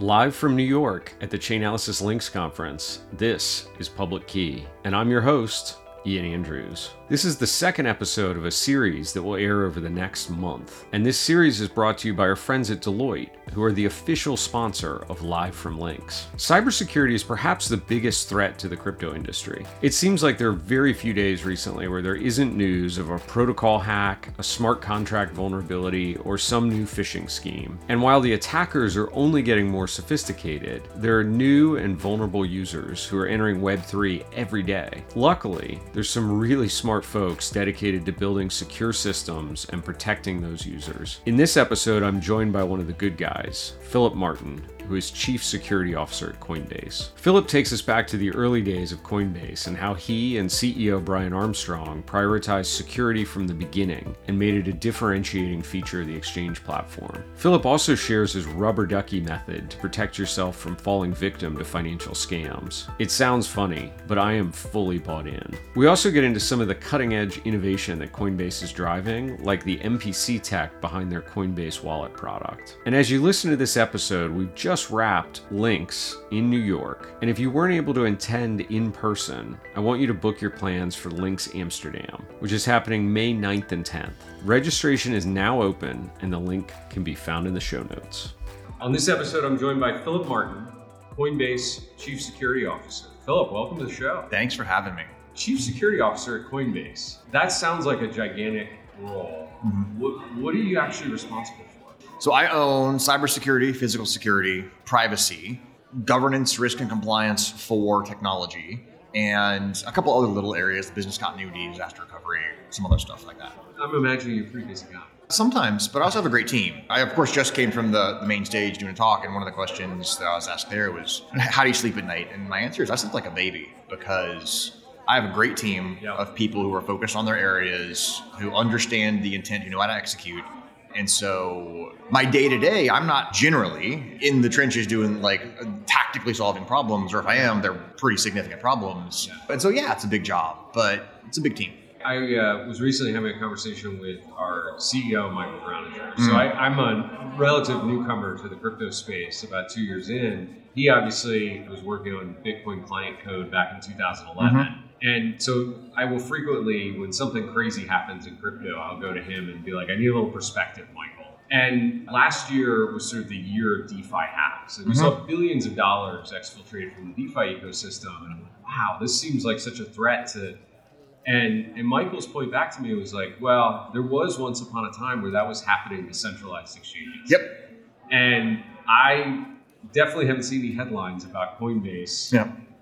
Live from New York at the Chainalysis Links Conference, this is Public Key, and I'm your host, Ian Andrews. This is the second episode of a series that will air over the next month, and this series is brought to you by our friends at Deloitte, who are the official sponsor of Live from Links. Cybersecurity is perhaps the biggest threat to the crypto industry. It seems like there are very few days recently where there isn't news of a protocol hack, a smart contract vulnerability, or some new phishing scheme. And while the attackers are only getting more sophisticated, there are new and vulnerable users who are entering Web3 every day. Luckily, there's some really smart folks dedicated to building secure systems and protecting those users. In this episode, I'm joined by one of the good guys, Philip Martin, who is Chief Security Officer at Coinbase. Philip takes us back to the early days of Coinbase and how he and CEO Brian Armstrong prioritized security from the beginning and made it a differentiating feature of the exchange platform. Philip also shares his rubber ducky method to protect yourself from falling victim to financial scams. It sounds funny, but I am fully bought in. We also get into some of the cutting edge innovation that Coinbase is driving, like the MPC tech behind their Coinbase Wallet product. And as you listen to this episode, we've just just wrapped Links in New York, and if you weren't able to attend in person, I want you to book your plans for Links Amsterdam, which is happening May 9th and 10th. Registration is now open, and the link can be found in the show notes. On this episode, I'm joined by Philip Martin, Coinbase Chief Security Officer. Philip, welcome to the show. Thanks for having me. Chief Security Officer at Coinbase. That sounds like a gigantic role. Mm-hmm. What, what are you actually responsible for? So I own cybersecurity, physical security, privacy, governance, risk and compliance for technology, and a couple other little areas, business continuity, disaster recovery, some other stuff like that. I'm imagining you're a pretty busy guy. Sometimes, but I also have a great team. I, of course, just came from the, the main stage doing a talk, and one of the questions that I was asked there was, How do you sleep at night? And my answer is, I sleep like a baby because I have a great team of people who are focused on their areas, who understand the intent, who know how to execute, and so my day to day, I'm not generally in the trenches doing like tactically solving problems, or if I am, they're pretty significant problems. And so, yeah, it's a big job, but it's a big team. I uh, was recently having a conversation with our CEO, Michael Gronager. Mm. So I, am a relative newcomer to the crypto space, about two years in. He obviously was working on Bitcoin client code back in 2011. Mm-hmm. And so I will frequently, when something crazy happens in crypto, I'll go to him and be like, I need a little perspective, Michael. And last year was sort of the year of DeFi hacks. And we mm-hmm. saw billions of dollars exfiltrated from the DeFi ecosystem. And I'm like, wow, this seems like such a threat to. And, and Michael's point back to me was like, well, there was once upon a time where that was happening to centralized exchanges. Yep. And I definitely haven't seen any headlines about Coinbase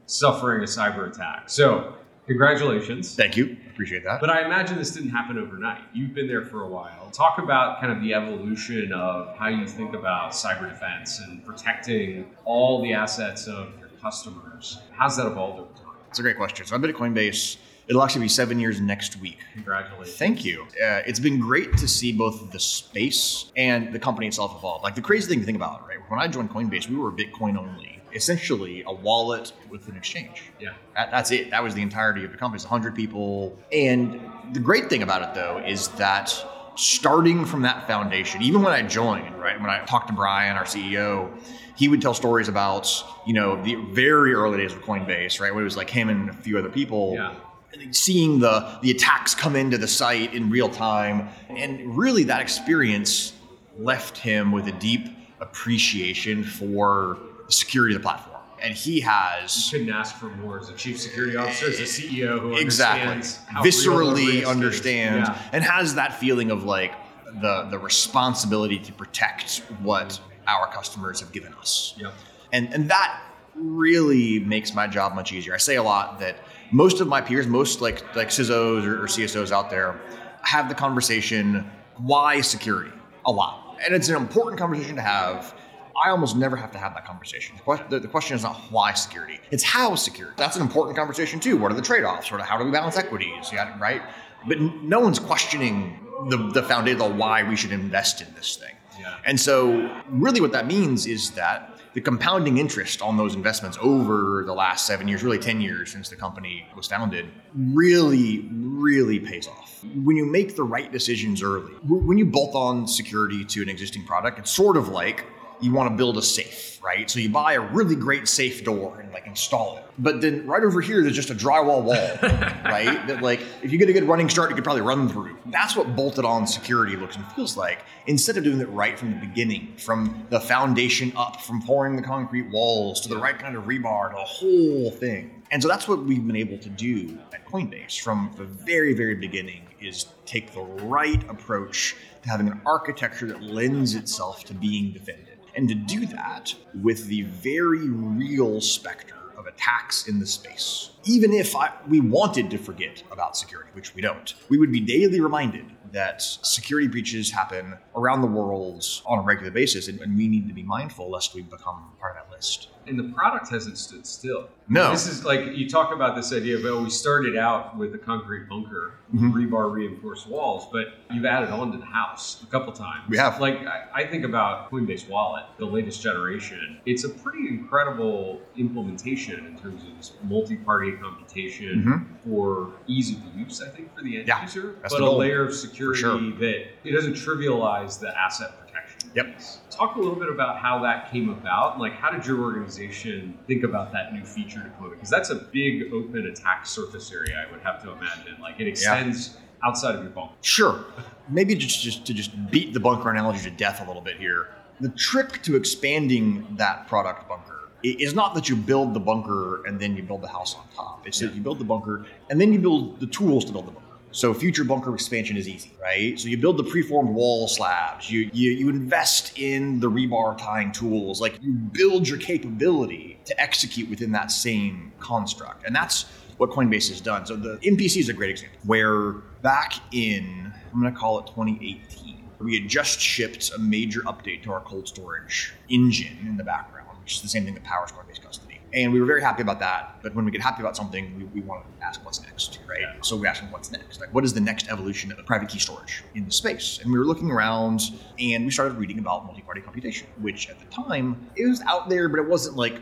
suffering a cyber attack. So Congratulations. Thank you. Appreciate that. But I imagine this didn't happen overnight. You've been there for a while. Talk about kind of the evolution of how you think about cyber defense and protecting all the assets of your customers. How's that evolved over time? It's a great question. So I've been at Coinbase. It'll actually be seven years next week. Congratulations. Thank you. Uh, it's been great to see both the space and the company itself evolve. Like the crazy thing to think about, right? When I joined Coinbase, we were Bitcoin only essentially a wallet with an exchange. Yeah. That, that's it. That was the entirety of the company. It's 100 people. And the great thing about it, though, is that starting from that foundation, even when I joined, right, when I talked to Brian, our CEO, he would tell stories about, you know, the very early days of Coinbase, right, when it was like him and a few other people. Yeah seeing the the attacks come into the site in real time and really that experience left him with a deep appreciation for the security of the platform. And he has. You couldn't ask for more as a chief security officer, as a CEO who exactly viscerally understands yeah. and has that feeling of like the the responsibility to protect what our customers have given us. Yep. And and that really makes my job much easier. I say a lot that most of my peers, most like like CISOs or, or CSOs out there, have the conversation why security a lot, and it's an important conversation to have I almost never have to have that conversation. The, the question is not why security, it's how security. That's an important conversation too. What are the trade offs? Sort of how do we balance equities? Yeah, right? But no one's questioning the, the foundation of why we should invest in this thing. Yeah. And so, really, what that means is that the compounding interest on those investments over the last seven years, really 10 years since the company was founded, really, really pays off. When you make the right decisions early, when you bolt on security to an existing product, it's sort of like you want to build a safe, right? So you buy a really great safe door and like install it. But then right over here, there's just a drywall wall, right? That like if you get a good running start, you could probably run through. That's what bolted on security looks and feels like. Instead of doing it right from the beginning, from the foundation up, from pouring the concrete walls to the right kind of rebar, to the whole thing. And so that's what we've been able to do at Coinbase from the very, very beginning is take the right approach to having an architecture that lends itself to being defended. And to do that with the very real specter of attacks in the space. Even if I, we wanted to forget about security, which we don't, we would be daily reminded that security breaches happen around the world on a regular basis, and, and we need to be mindful lest we become part of that list. And the product hasn't stood still. No. This is like you talk about this idea of, oh, we started out with a concrete bunker, Mhm. rebar reinforced walls, but you've added on to the house a couple times. We have. Like, I, I think about Coinbase Wallet, the latest generation. It's a pretty incredible implementation in terms of this multi party computation for ease of use, I think, for the end Mm-hmm. Yeah, user, that's but a goal. layer of security sure. that it doesn't trivialize the asset. Yep. Talk a little bit about how that came about. Like, how did your organization think about that new feature deployment? Because that's a big open attack surface area, I would have to imagine. Like, it extends outside of your bunker. Sure. Maybe just, just to just beat the bunker analogy to death a little bit here. The trick to expanding that product bunker is not that you build the bunker and then you build the house on top. It's that you build the bunker and then you build the tools to build the bunker. So future bunker expansion is easy, right? So you build the preformed wall slabs, you, you you invest in the rebar tying tools, like you build your capability to execute within that same construct. And that's what Coinbase has done. So the MPC is a great example where back in, I'm going to call it 2018, we had just shipped a major update to our cold storage engine in the background, which is the same thing that powers Coinbase custody. And we were very happy about that. But when we get happy about something, we, we want to ask what's next, right? Yeah. So we asked them what's next. Like, what is the next evolution of private key storage in the space? And we were looking around and we started reading about multi party computation, which at the time, it was out there, but it wasn't like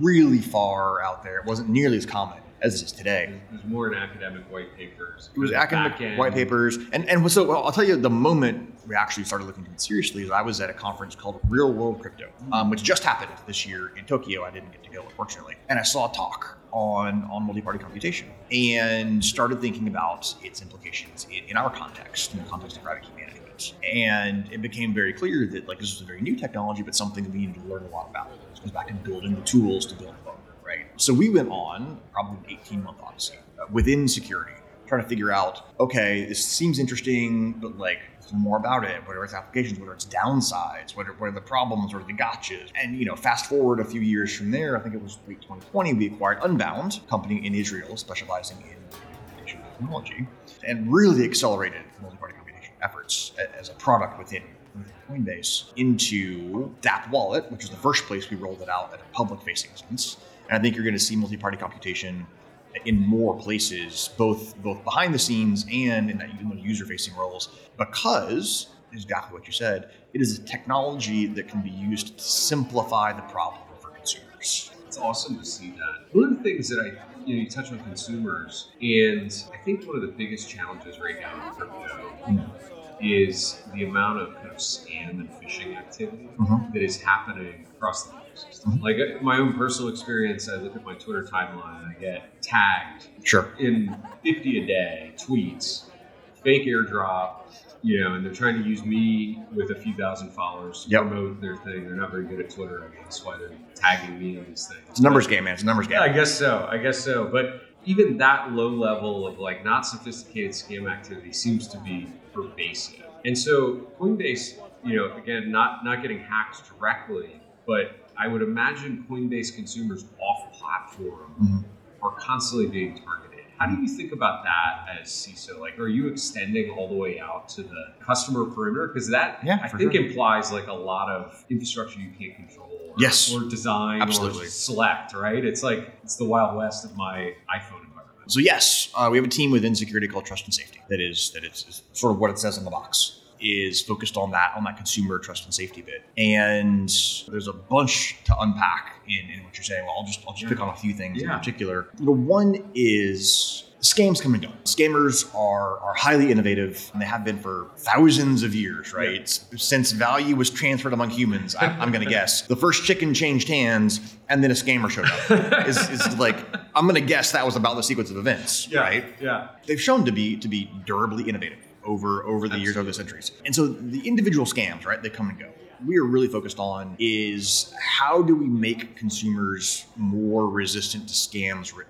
really far out there. It wasn't nearly as common as it is today. It was more in academic white papers. It was academic white papers, and and so well, I'll tell you the moment we actually started looking at it seriously is I was at a conference called Real World Crypto, um, which just happened this year in Tokyo. I didn't get to go, unfortunately, and I saw a talk on on multi-party computation and started thinking about its implications in, in our context, in the context of private key management. And it became very clear that like this was a very new technology, but something that we needed to learn a lot about. This goes back to building the tools to build right? So we went on probably an 18 month odyssey uh, within security trying to figure out, okay, this seems interesting, but like more about it. What are its applications? What are its downsides? What are, what are the problems? Are the gotchas? And you know, fast forward a few years from there, I think it was late 2020, we acquired Unbound, company in Israel specializing in computation technology, and really accelerated multi-party computation efforts as a product within Coinbase into DApp Wallet, which was the first place we rolled it out at a public-facing sense. And I think you're going to see multi-party computation in more places, both both behind the scenes and in that those user-facing roles, because exactly what you said, it is a technology that can be used to simplify the problem for consumers. It's awesome to see that. One of the things that I, you know, you touch on consumers, and I think one of the biggest challenges right now in crypto is the amount of kind of scam and phishing activity Mhm. that is happening across the. Like my own personal experience, I look at my Twitter timeline and I get tagged Sure. in 50 a day tweets, fake airdrop, you know, and they're trying to use me with a few thousand followers to Yep. promote their thing. They're not very good at Twitter, I guess, why they're tagging me on these things. It's a numbers game, man. It's a numbers game. Yeah, I guess so. I guess so. But even that low level of like not sophisticated scam activity seems to be pervasive. And so Coinbase, you know, again, not not getting hacked directly, but I would imagine Coinbase consumers off platform Mhm. are constantly being targeted. How do you think about that as CISO? Like, are you extending all the way out to the customer perimeter? Because that, Yeah, I think, sure. implies like a lot of infrastructure you can't control. Or, Yes. or design Absolutely. or select, right? It's like it's the wild west of my iPhone environment. So yes, uh, we have a team within security called Trust and Safety. That is that it's, is sort of what it says in the box. Is focused on that on that consumer trust and safety bit, and there's a bunch to unpack in, in what you're saying. Well, I'll just I'll just pick on a few things in Yeah. particular. The one is scams come and go. Scammers are, are highly innovative and they have been for thousands of years, right? Yeah. Since value was transferred among humans, I, am going to guess. The first chicken changed hands and then a scammer showed up. is, is like, I'm going to guess that was about the sequence of events, yeah. right? Yeah. They've shown to be to be durably innovative over over the Absolutely. years, over the centuries. And so the individual scams, right, they come and go we are really focused on is how do we make consumers more resistant to scams writ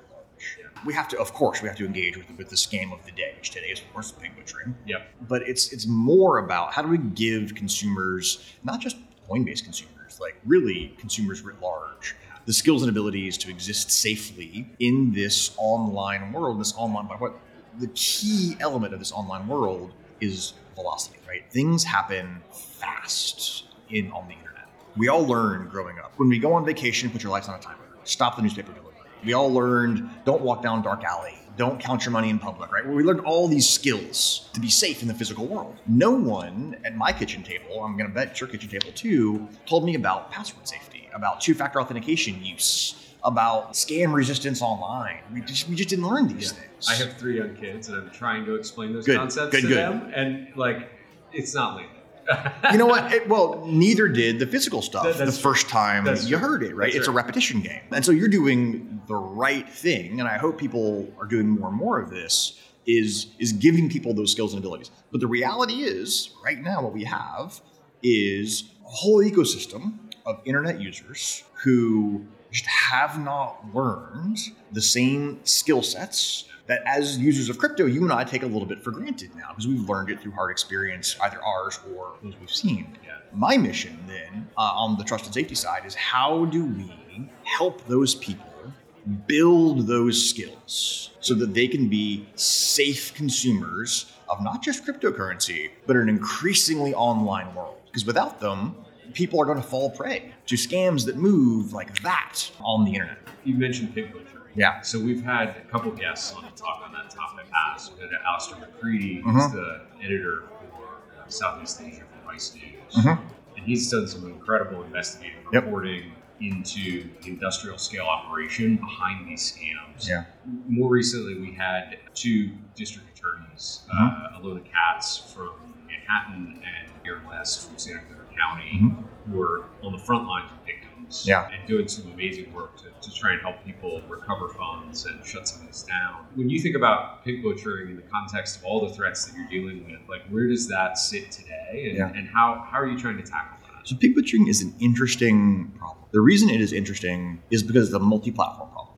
we have to, of course, we have to engage with, with the scam of the day, which today is, of course, the pig butchering. Yep. But it's it's more about how do we give consumers, not just Coinbase consumers, like really consumers writ large, the skills and abilities to exist safely in this online world, this online, by what the key element of this online world is velocity, right? Things happen fast in on the internet. We all learned growing up. When we go on vacation, put your lights on a timer. Stop the newspaper delivery we all learned don't walk down dark alley, don't count your money in public, right? we learned all these skills to be safe in the physical world. No one at my kitchen table, I'm going to bet your kitchen table too, told me about password safety, about two factor authentication use. About scam resistance online. We just we just didn't learn these yeah. things. I have three young kids and I'm trying to explain those good, concepts good, to good. them. And like it's not legal you know what? It, well, neither did the physical stuff that, the first time that's you true. heard it, right? That's it's right. a repetition game. And so you're doing the right thing. And I hope people are doing more and more of this is, is giving people those skills and abilities. But the reality is, right now, what we have is a whole ecosystem of internet users who just have not learned the same skill sets that as users of crypto, you and I take a little bit for granted now because we've learned it through hard experience, either ours or those we've seen. Yeah. My mission then uh, on the trust and safety side is how do we help those people build those skills so that they can be safe consumers of not just cryptocurrency, but an increasingly online world. Because without them, people are going to fall prey to scams that move like that on the internet. You mentioned pig butcher. Yeah. So we've had a couple guests on the talk on that topic past. We had Alastair McCready, mm-hmm. who's the editor for uh, Southeast Asia for Vice News. Mm-hmm. And he's done some incredible investigative reporting yep. into the industrial scale operation behind these scams. Yeah. More recently, we had two district attorneys, mm-hmm. uh, Ilona Katz from Manhattan and Erin West from Santa Clara County, mm-hmm. who were on the front lines of victims yeah. and doing some amazing work to to try and help people recover funds and shut some of this down. When you think about pig butchering in the context of all the threats that you're dealing with, like where does that sit today, and, yeah. and how how are you trying to tackle that? So pig butchering is an interesting problem. The reason it is interesting is because it's a multi-platform problem.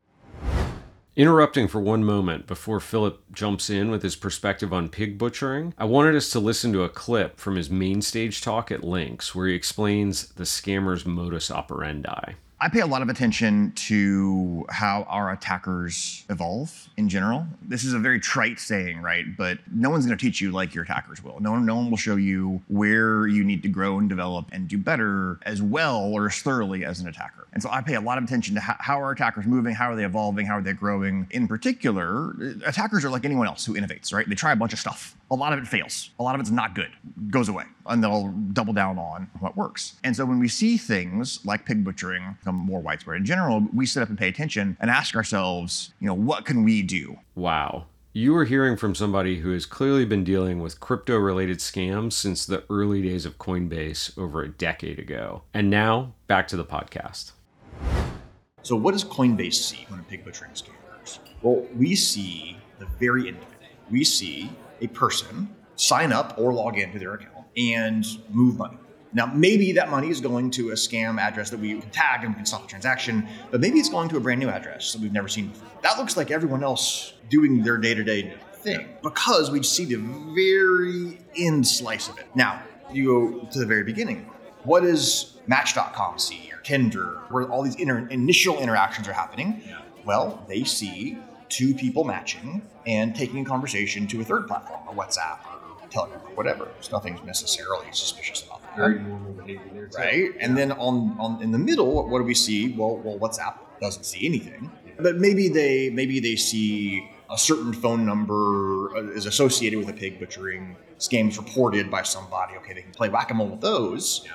Interrupting for one moment before Philip jumps in with his perspective on pig butchering, I wanted us to listen to a clip from his main stage talk at Links where he explains the scammer's modus operandi. I pay a lot of attention to how our attackers evolve in general. This is a very trite saying, right? But no one's going to teach you like your attackers will. No one, no one will show you where you need to grow and develop and do better as well or as thoroughly as an attacker. And so I pay a lot of attention to how, how are attackers moving, how are they evolving, how are they growing. In particular, attackers are like anyone else who innovates, right? They try a bunch of stuff. A lot of it fails. A lot of it's not good, goes away, and they'll double down on what works. And so when we see things like pig butchering become more widespread in general, we sit up and pay attention and ask ourselves, you know, what can we do? Wow. You are hearing from somebody who has clearly been dealing with crypto related scams since the early days of Coinbase over a decade ago. And now, back to the podcast. So, what does Coinbase see when a pig butchering scam occurs? Well, we see the very end of it. We see a person sign up or log into their account and move money. Now, maybe that money is going to a scam address that we can tag and we can stop the transaction, but maybe it's going to a brand new address that we've never seen before. That looks like everyone else doing their day to day thing because we see the very end slice of it. Now, you go to the very beginning. What does Match.com see or Tinder, where all these inter- initial interactions are happening? Well, they see two people matching and taking a conversation to a third platform, a WhatsApp or Telegram or whatever. There's nothing necessarily suspicious about that. Very normal behavior there, too. Right? And then on, on in the middle, what do we see? Well, well, WhatsApp doesn't see anything, but maybe they maybe they see a certain phone number uh, is associated with a pig butchering scams reported by somebody. Okay, they can play whack a mole with those,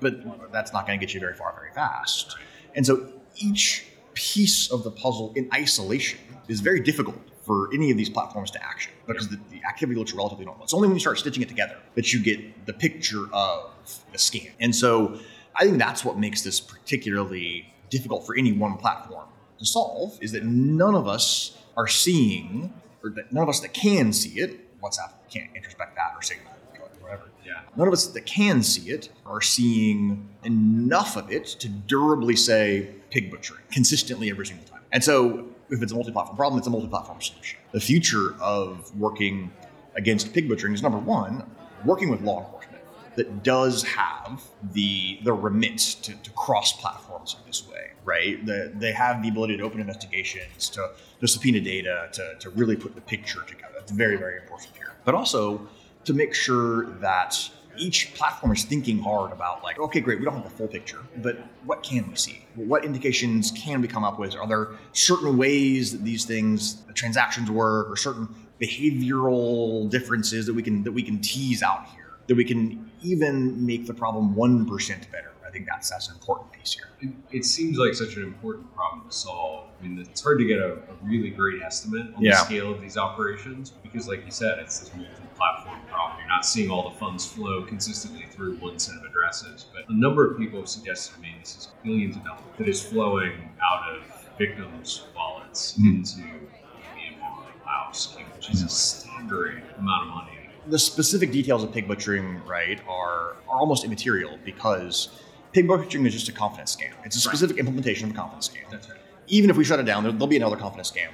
but that's not going to get you very far very fast. And so each piece of the puzzle in isolation is very difficult for any of these platforms to action because the, the activity looks relatively normal. It's only when you start stitching it together that you get the picture of the scam. And so I think that's what makes this particularly difficult for any one platform to solve is that none of us are seeing, or that none of us that can see it, WhatsApp can't introspect that or Signal, whatever. Yeah. None of us that can see it are seeing enough of it to durably say pig butchering consistently every single time. And so if it's a multi-platform problem, it's a multi-platform solution. The future of working against pig butchering is number one, working with law enforcement that does have the the remit to, to cross platforms in this way, right? The, they have the ability to open investigations, to, to subpoena data, to, to really put the picture together. It's very, very important here. But also to make sure that each platform is thinking hard about like, okay, great, we don't have the full picture, but what can we see? What indications can we come up with? Are there certain ways that these things, the transactions work, or certain behavioral differences that we can that we can tease out here? That we can even make the problem one percent better. I think that's that's an important piece here. It, it, seems like such an important problem to solve. I mean, it's hard to get a, a really great estimate on yeah. the scale of these operations because, like you said, it's this multi-platform problem. You're not seeing all the funds flow consistently through one set of addresses. But a number of people have suggested to me this is billions of dollars that is flowing out of victims' wallets mm-hmm. into the Laos, which is a staggering amount of money the specific details of pig butchering, right, are, are almost immaterial because pig butchering is just a confidence scam. It's a specific right. implementation of a confidence scam. That's right. Even if we shut it down, there, will be another confidence scam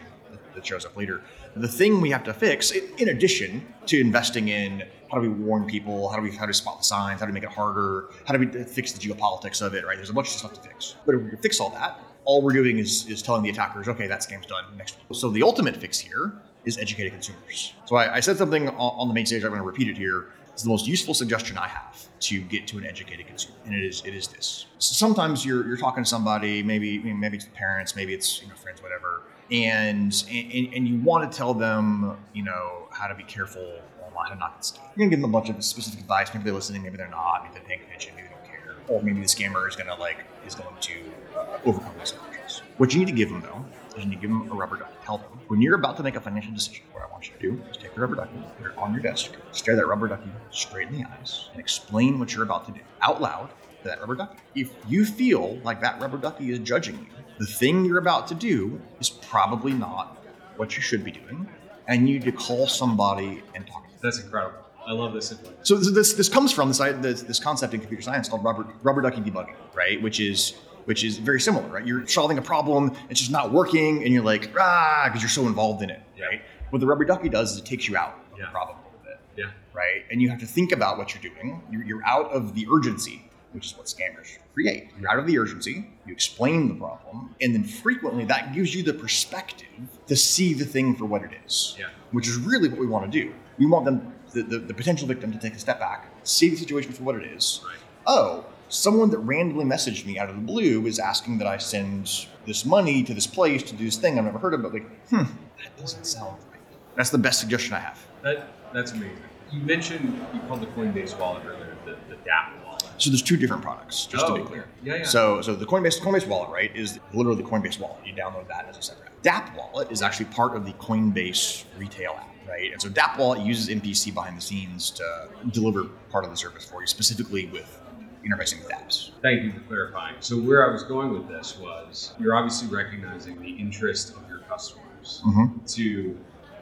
that shows up later. The thing we have to fix, in addition to investing in how do we warn people, how do we how do we spot the signs, how do we make it harder, how do we uh, fix the geopolitics of it, right? There's a bunch of stuff to fix. But if we fix all that, all we're doing is, is telling the attackers, okay, that scam's done. Next one. So the ultimate fix here is educated consumers. So I, I said something on the main stage. I'm going to repeat it here. It's the most useful suggestion I have to get to an educated consumer, and it is it is this. So sometimes you're you're talking to somebody, maybe maybe it's the parents, maybe it's you know friends, whatever, and and, and you want to tell them you know how to be careful online, how to not get scammed. You're gonna give them a bunch of specific advice. Maybe they're listening, maybe they're not, maybe they're paying attention, maybe they don't care, or maybe the scammer is gonna like is going to uh, overcome those emotions. What you need to give them though is you need to give them a rubber ducky. Tell them when you're about to make a financial decision, what I want you to do is take the rubber ducky, put it on your desk, stare that rubber ducky straight in the eyes, and explain what you're about to do out loud that rubber ducky. If you feel like that rubber ducky is judging you, the thing you're about to do is probably not what you should be doing, and you need to call somebody and talk. To them. That's incredible. I love this. So this this comes from this this, this concept in computer science called rubber rubber ducky debugging, right? Which is which is very similar, right? You're solving a problem, it's just not working, and you're like, ah, because you're so involved in it, yeah. right? What the rubber ducky does is it takes you out of yeah. the problem a little bit, yeah. right? And you have to think about what you're doing. You're, you're out of the urgency, which is what scammers create. You're out of the urgency, you explain the problem, and then frequently that gives you the perspective to see the thing for what it is, yeah. which is really what we want to do. We want them, the, the, the potential victim, to take a step back, see the situation for what it is. Right. Oh, someone that randomly messaged me out of the blue is asking that I send this money to this place to do this thing I've never heard of, but like, hmm, that doesn't sound right. That's the best suggestion I have. That, that's amazing. You mentioned you called the Coinbase wallet earlier, the, the DApp wallet. So there's two different products, just oh, to be clear. Yeah, yeah. So, so the Coinbase Coinbase wallet, right, is literally the Coinbase wallet. You download that as a separate app. DApp wallet is actually part of the Coinbase retail app right? And so DApp Wallet uses MPC behind the scenes to deliver part of the service for you, specifically with interfacing with apps. Thank you for clarifying. So where I was going with this was you're obviously recognizing the interest of your customers mm-hmm. to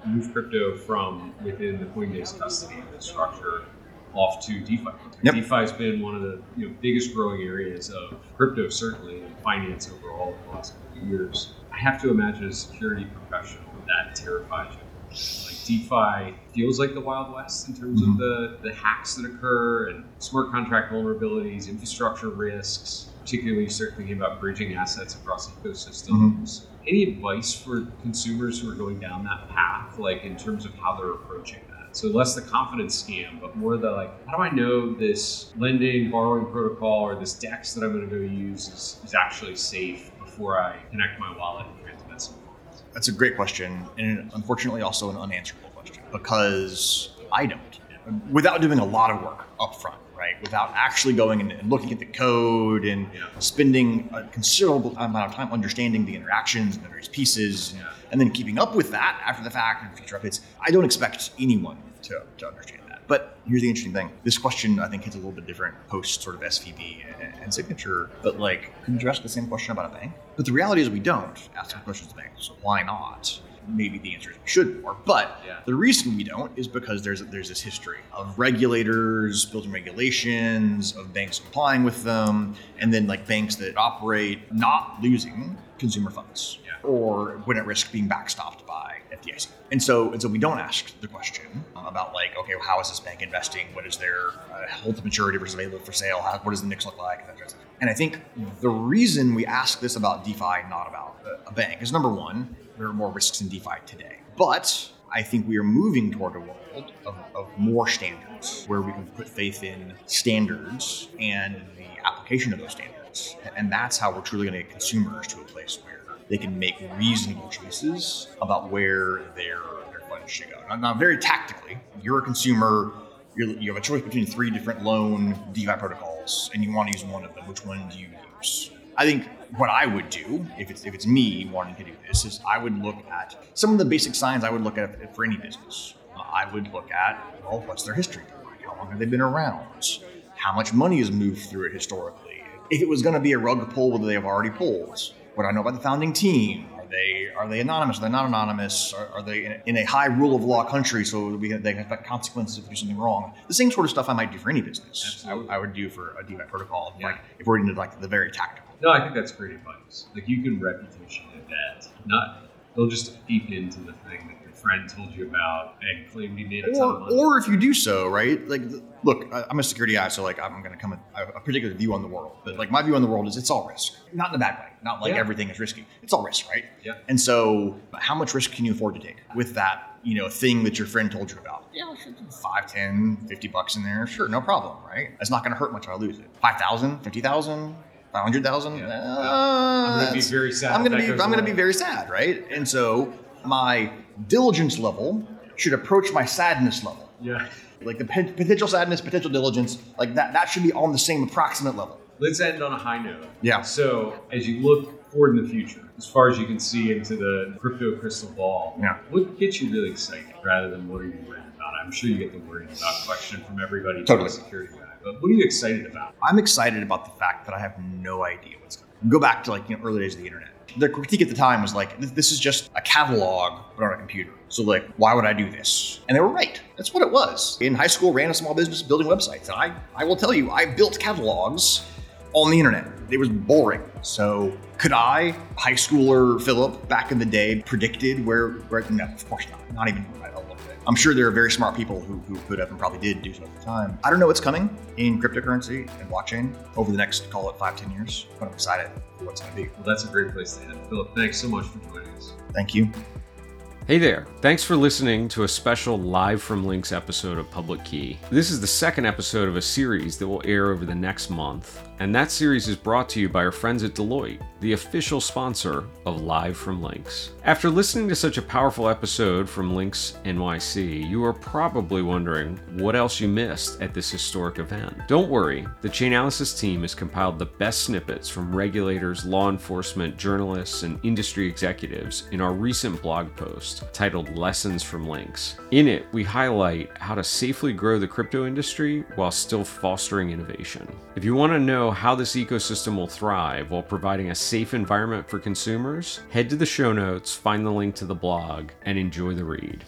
move crypto from within the Coinbase custody the structure off to DeFi. Yep. DeFi has been one of the you know, biggest growing areas of crypto, certainly, and finance overall in the last couple of years. I have to imagine a security professional that terrifies you like DeFi feels like the Wild West in terms mm-hmm. of the, the hacks that occur and smart contract vulnerabilities, infrastructure risks, particularly you start thinking about bridging assets across ecosystems. Mm-hmm. Any advice for consumers who are going down that path, like in terms of how they're approaching? So less the confidence scam, but more the like, how do I know this lending, borrowing protocol or this DEX that I'm going to go use is, is actually safe before I connect my wallet and to this? that's a great question, and unfortunately also an unanswerable question because I don't. Without doing a lot of work up front, right? Without actually going and looking at the code and Yeah. spending a considerable amount of time understanding the interactions and the various pieces, Yeah. and then keeping up with that after the fact and future updates. I don't expect anyone to, to understand that. But here's the interesting thing: this question I think hits a little bit different post sort of SVB and, and signature. But like, couldn't you ask the same question about a bank? But the reality is we don't ask that questions of banks. So why not? Maybe the answer is we should more. But Yeah. the reason we don't is because there's there's this history of regulators building regulations, of banks complying with them, and then like banks that operate not losing consumer funds Yeah. or when at risk being backstopped by FDIC. And so and so we don't ask the question about like okay how is this bank investing? What is their uh, hold to maturity versus available for sale? How, what does the mix look like? And I think the reason we ask this about DeFi, not about a- a bank, is number one, there are more risks in DeFi today. But I think we are moving toward a world of, of more standards where we can put faith in standards and the application of those standards. And that's how we're truly going to get consumers to a place where they can make reasonable choices about where their, their funds should go. Now, now, very tactically, you're a consumer, you're, you have a choice between three different loan DeFi protocols, and you want to use one of them. Which one do you use? I think what I would do if it's if it's me wanting to do this is I would look at some of the basic signs I would look at for any business. I would look at well, what's their history? How long have they been around? How much money has moved through it historically? If it was going to be a rug pull, would they have already pulled? What do I know about the founding team? Are they are they anonymous? Are they not anonymous? Are, are they in a, in a high rule of law country so we they can expect consequences if they do something wrong? The same sort of stuff I might do for any business. I, would- I would do for a DeFi protocol. Yeah. Like if we're into like the very tactical. No, I think that's great advice. Like you can reputation that. Not they'll just deep into the thing friend told you about and claimed he made a ton of money. or if you do so, right? Like, look, I- I'm a security guy, so like I'm going to come with a a particular view on the world. But like my view on the world is it's all risk, not in a bad way. Not like Yeah. everything is risky. It's all risk, right? Yeah. And so, how much risk can you afford to take with that, you know, thing that your friend told you about? Yeah, sure, 5, 10, 50 bucks in there. Sure, no problem, right? It's not going to hurt much if I lose it. 5,000, 50,000, 500,000? Yeah. Uh, I'm gonna be very sad. I'm gonna be I'm gonna be very sad, right? And so my diligence level should approach my sadness level. Yeah. Like the pot- potential sadness, potential diligence, like that that should be on the same approximate level. Let's end on a high note. Yeah. So, as you look forward in the future, as far as you can see into the crypto crystal ball, Yeah. what gets you really excited rather than what are you worried about? I'm sure you get the worried about question from everybody, Totally. security guy. But what are you excited about? I'm excited about the fact that I have no idea what's coming. Go back to like you know early days of the internet. The critique at the time was like, this, is just a catalog but on a computer. So like, why would I do this? And they were right. That's what it was. In high school, ran a small business building websites, and I I will tell you, I built catalogs on the internet. It was boring. So could I, high schooler Philip, back in the day, predicted where where? No, of course not. Not even. I'm sure there are very smart people who, who could have and probably did do so at the time. I don't know what's coming in cryptocurrency and blockchain over the next, call it five, ten years, but I'm excited for what's going to be. Well, that's a great place to end. Philip, thanks so much for joining us. Thank you. Hey there. Thanks for listening to a special Live from Links episode of Public Key. This is the second episode of a series that will air over the next month, and that series is brought to you by our friends at Deloitte, the official sponsor of Live from Links. After listening to such a powerful episode from Links NYC, you are probably wondering what else you missed at this historic event. Don't worry, the Chainalysis team has compiled the best snippets from regulators, law enforcement, journalists, and industry executives in our recent blog post titled Lessons from Links. In it, we highlight how to safely grow the crypto industry while still fostering innovation. If you want to know how this ecosystem will thrive while providing a safe environment for consumers, head to the show notes, find the link to the blog, and enjoy the read.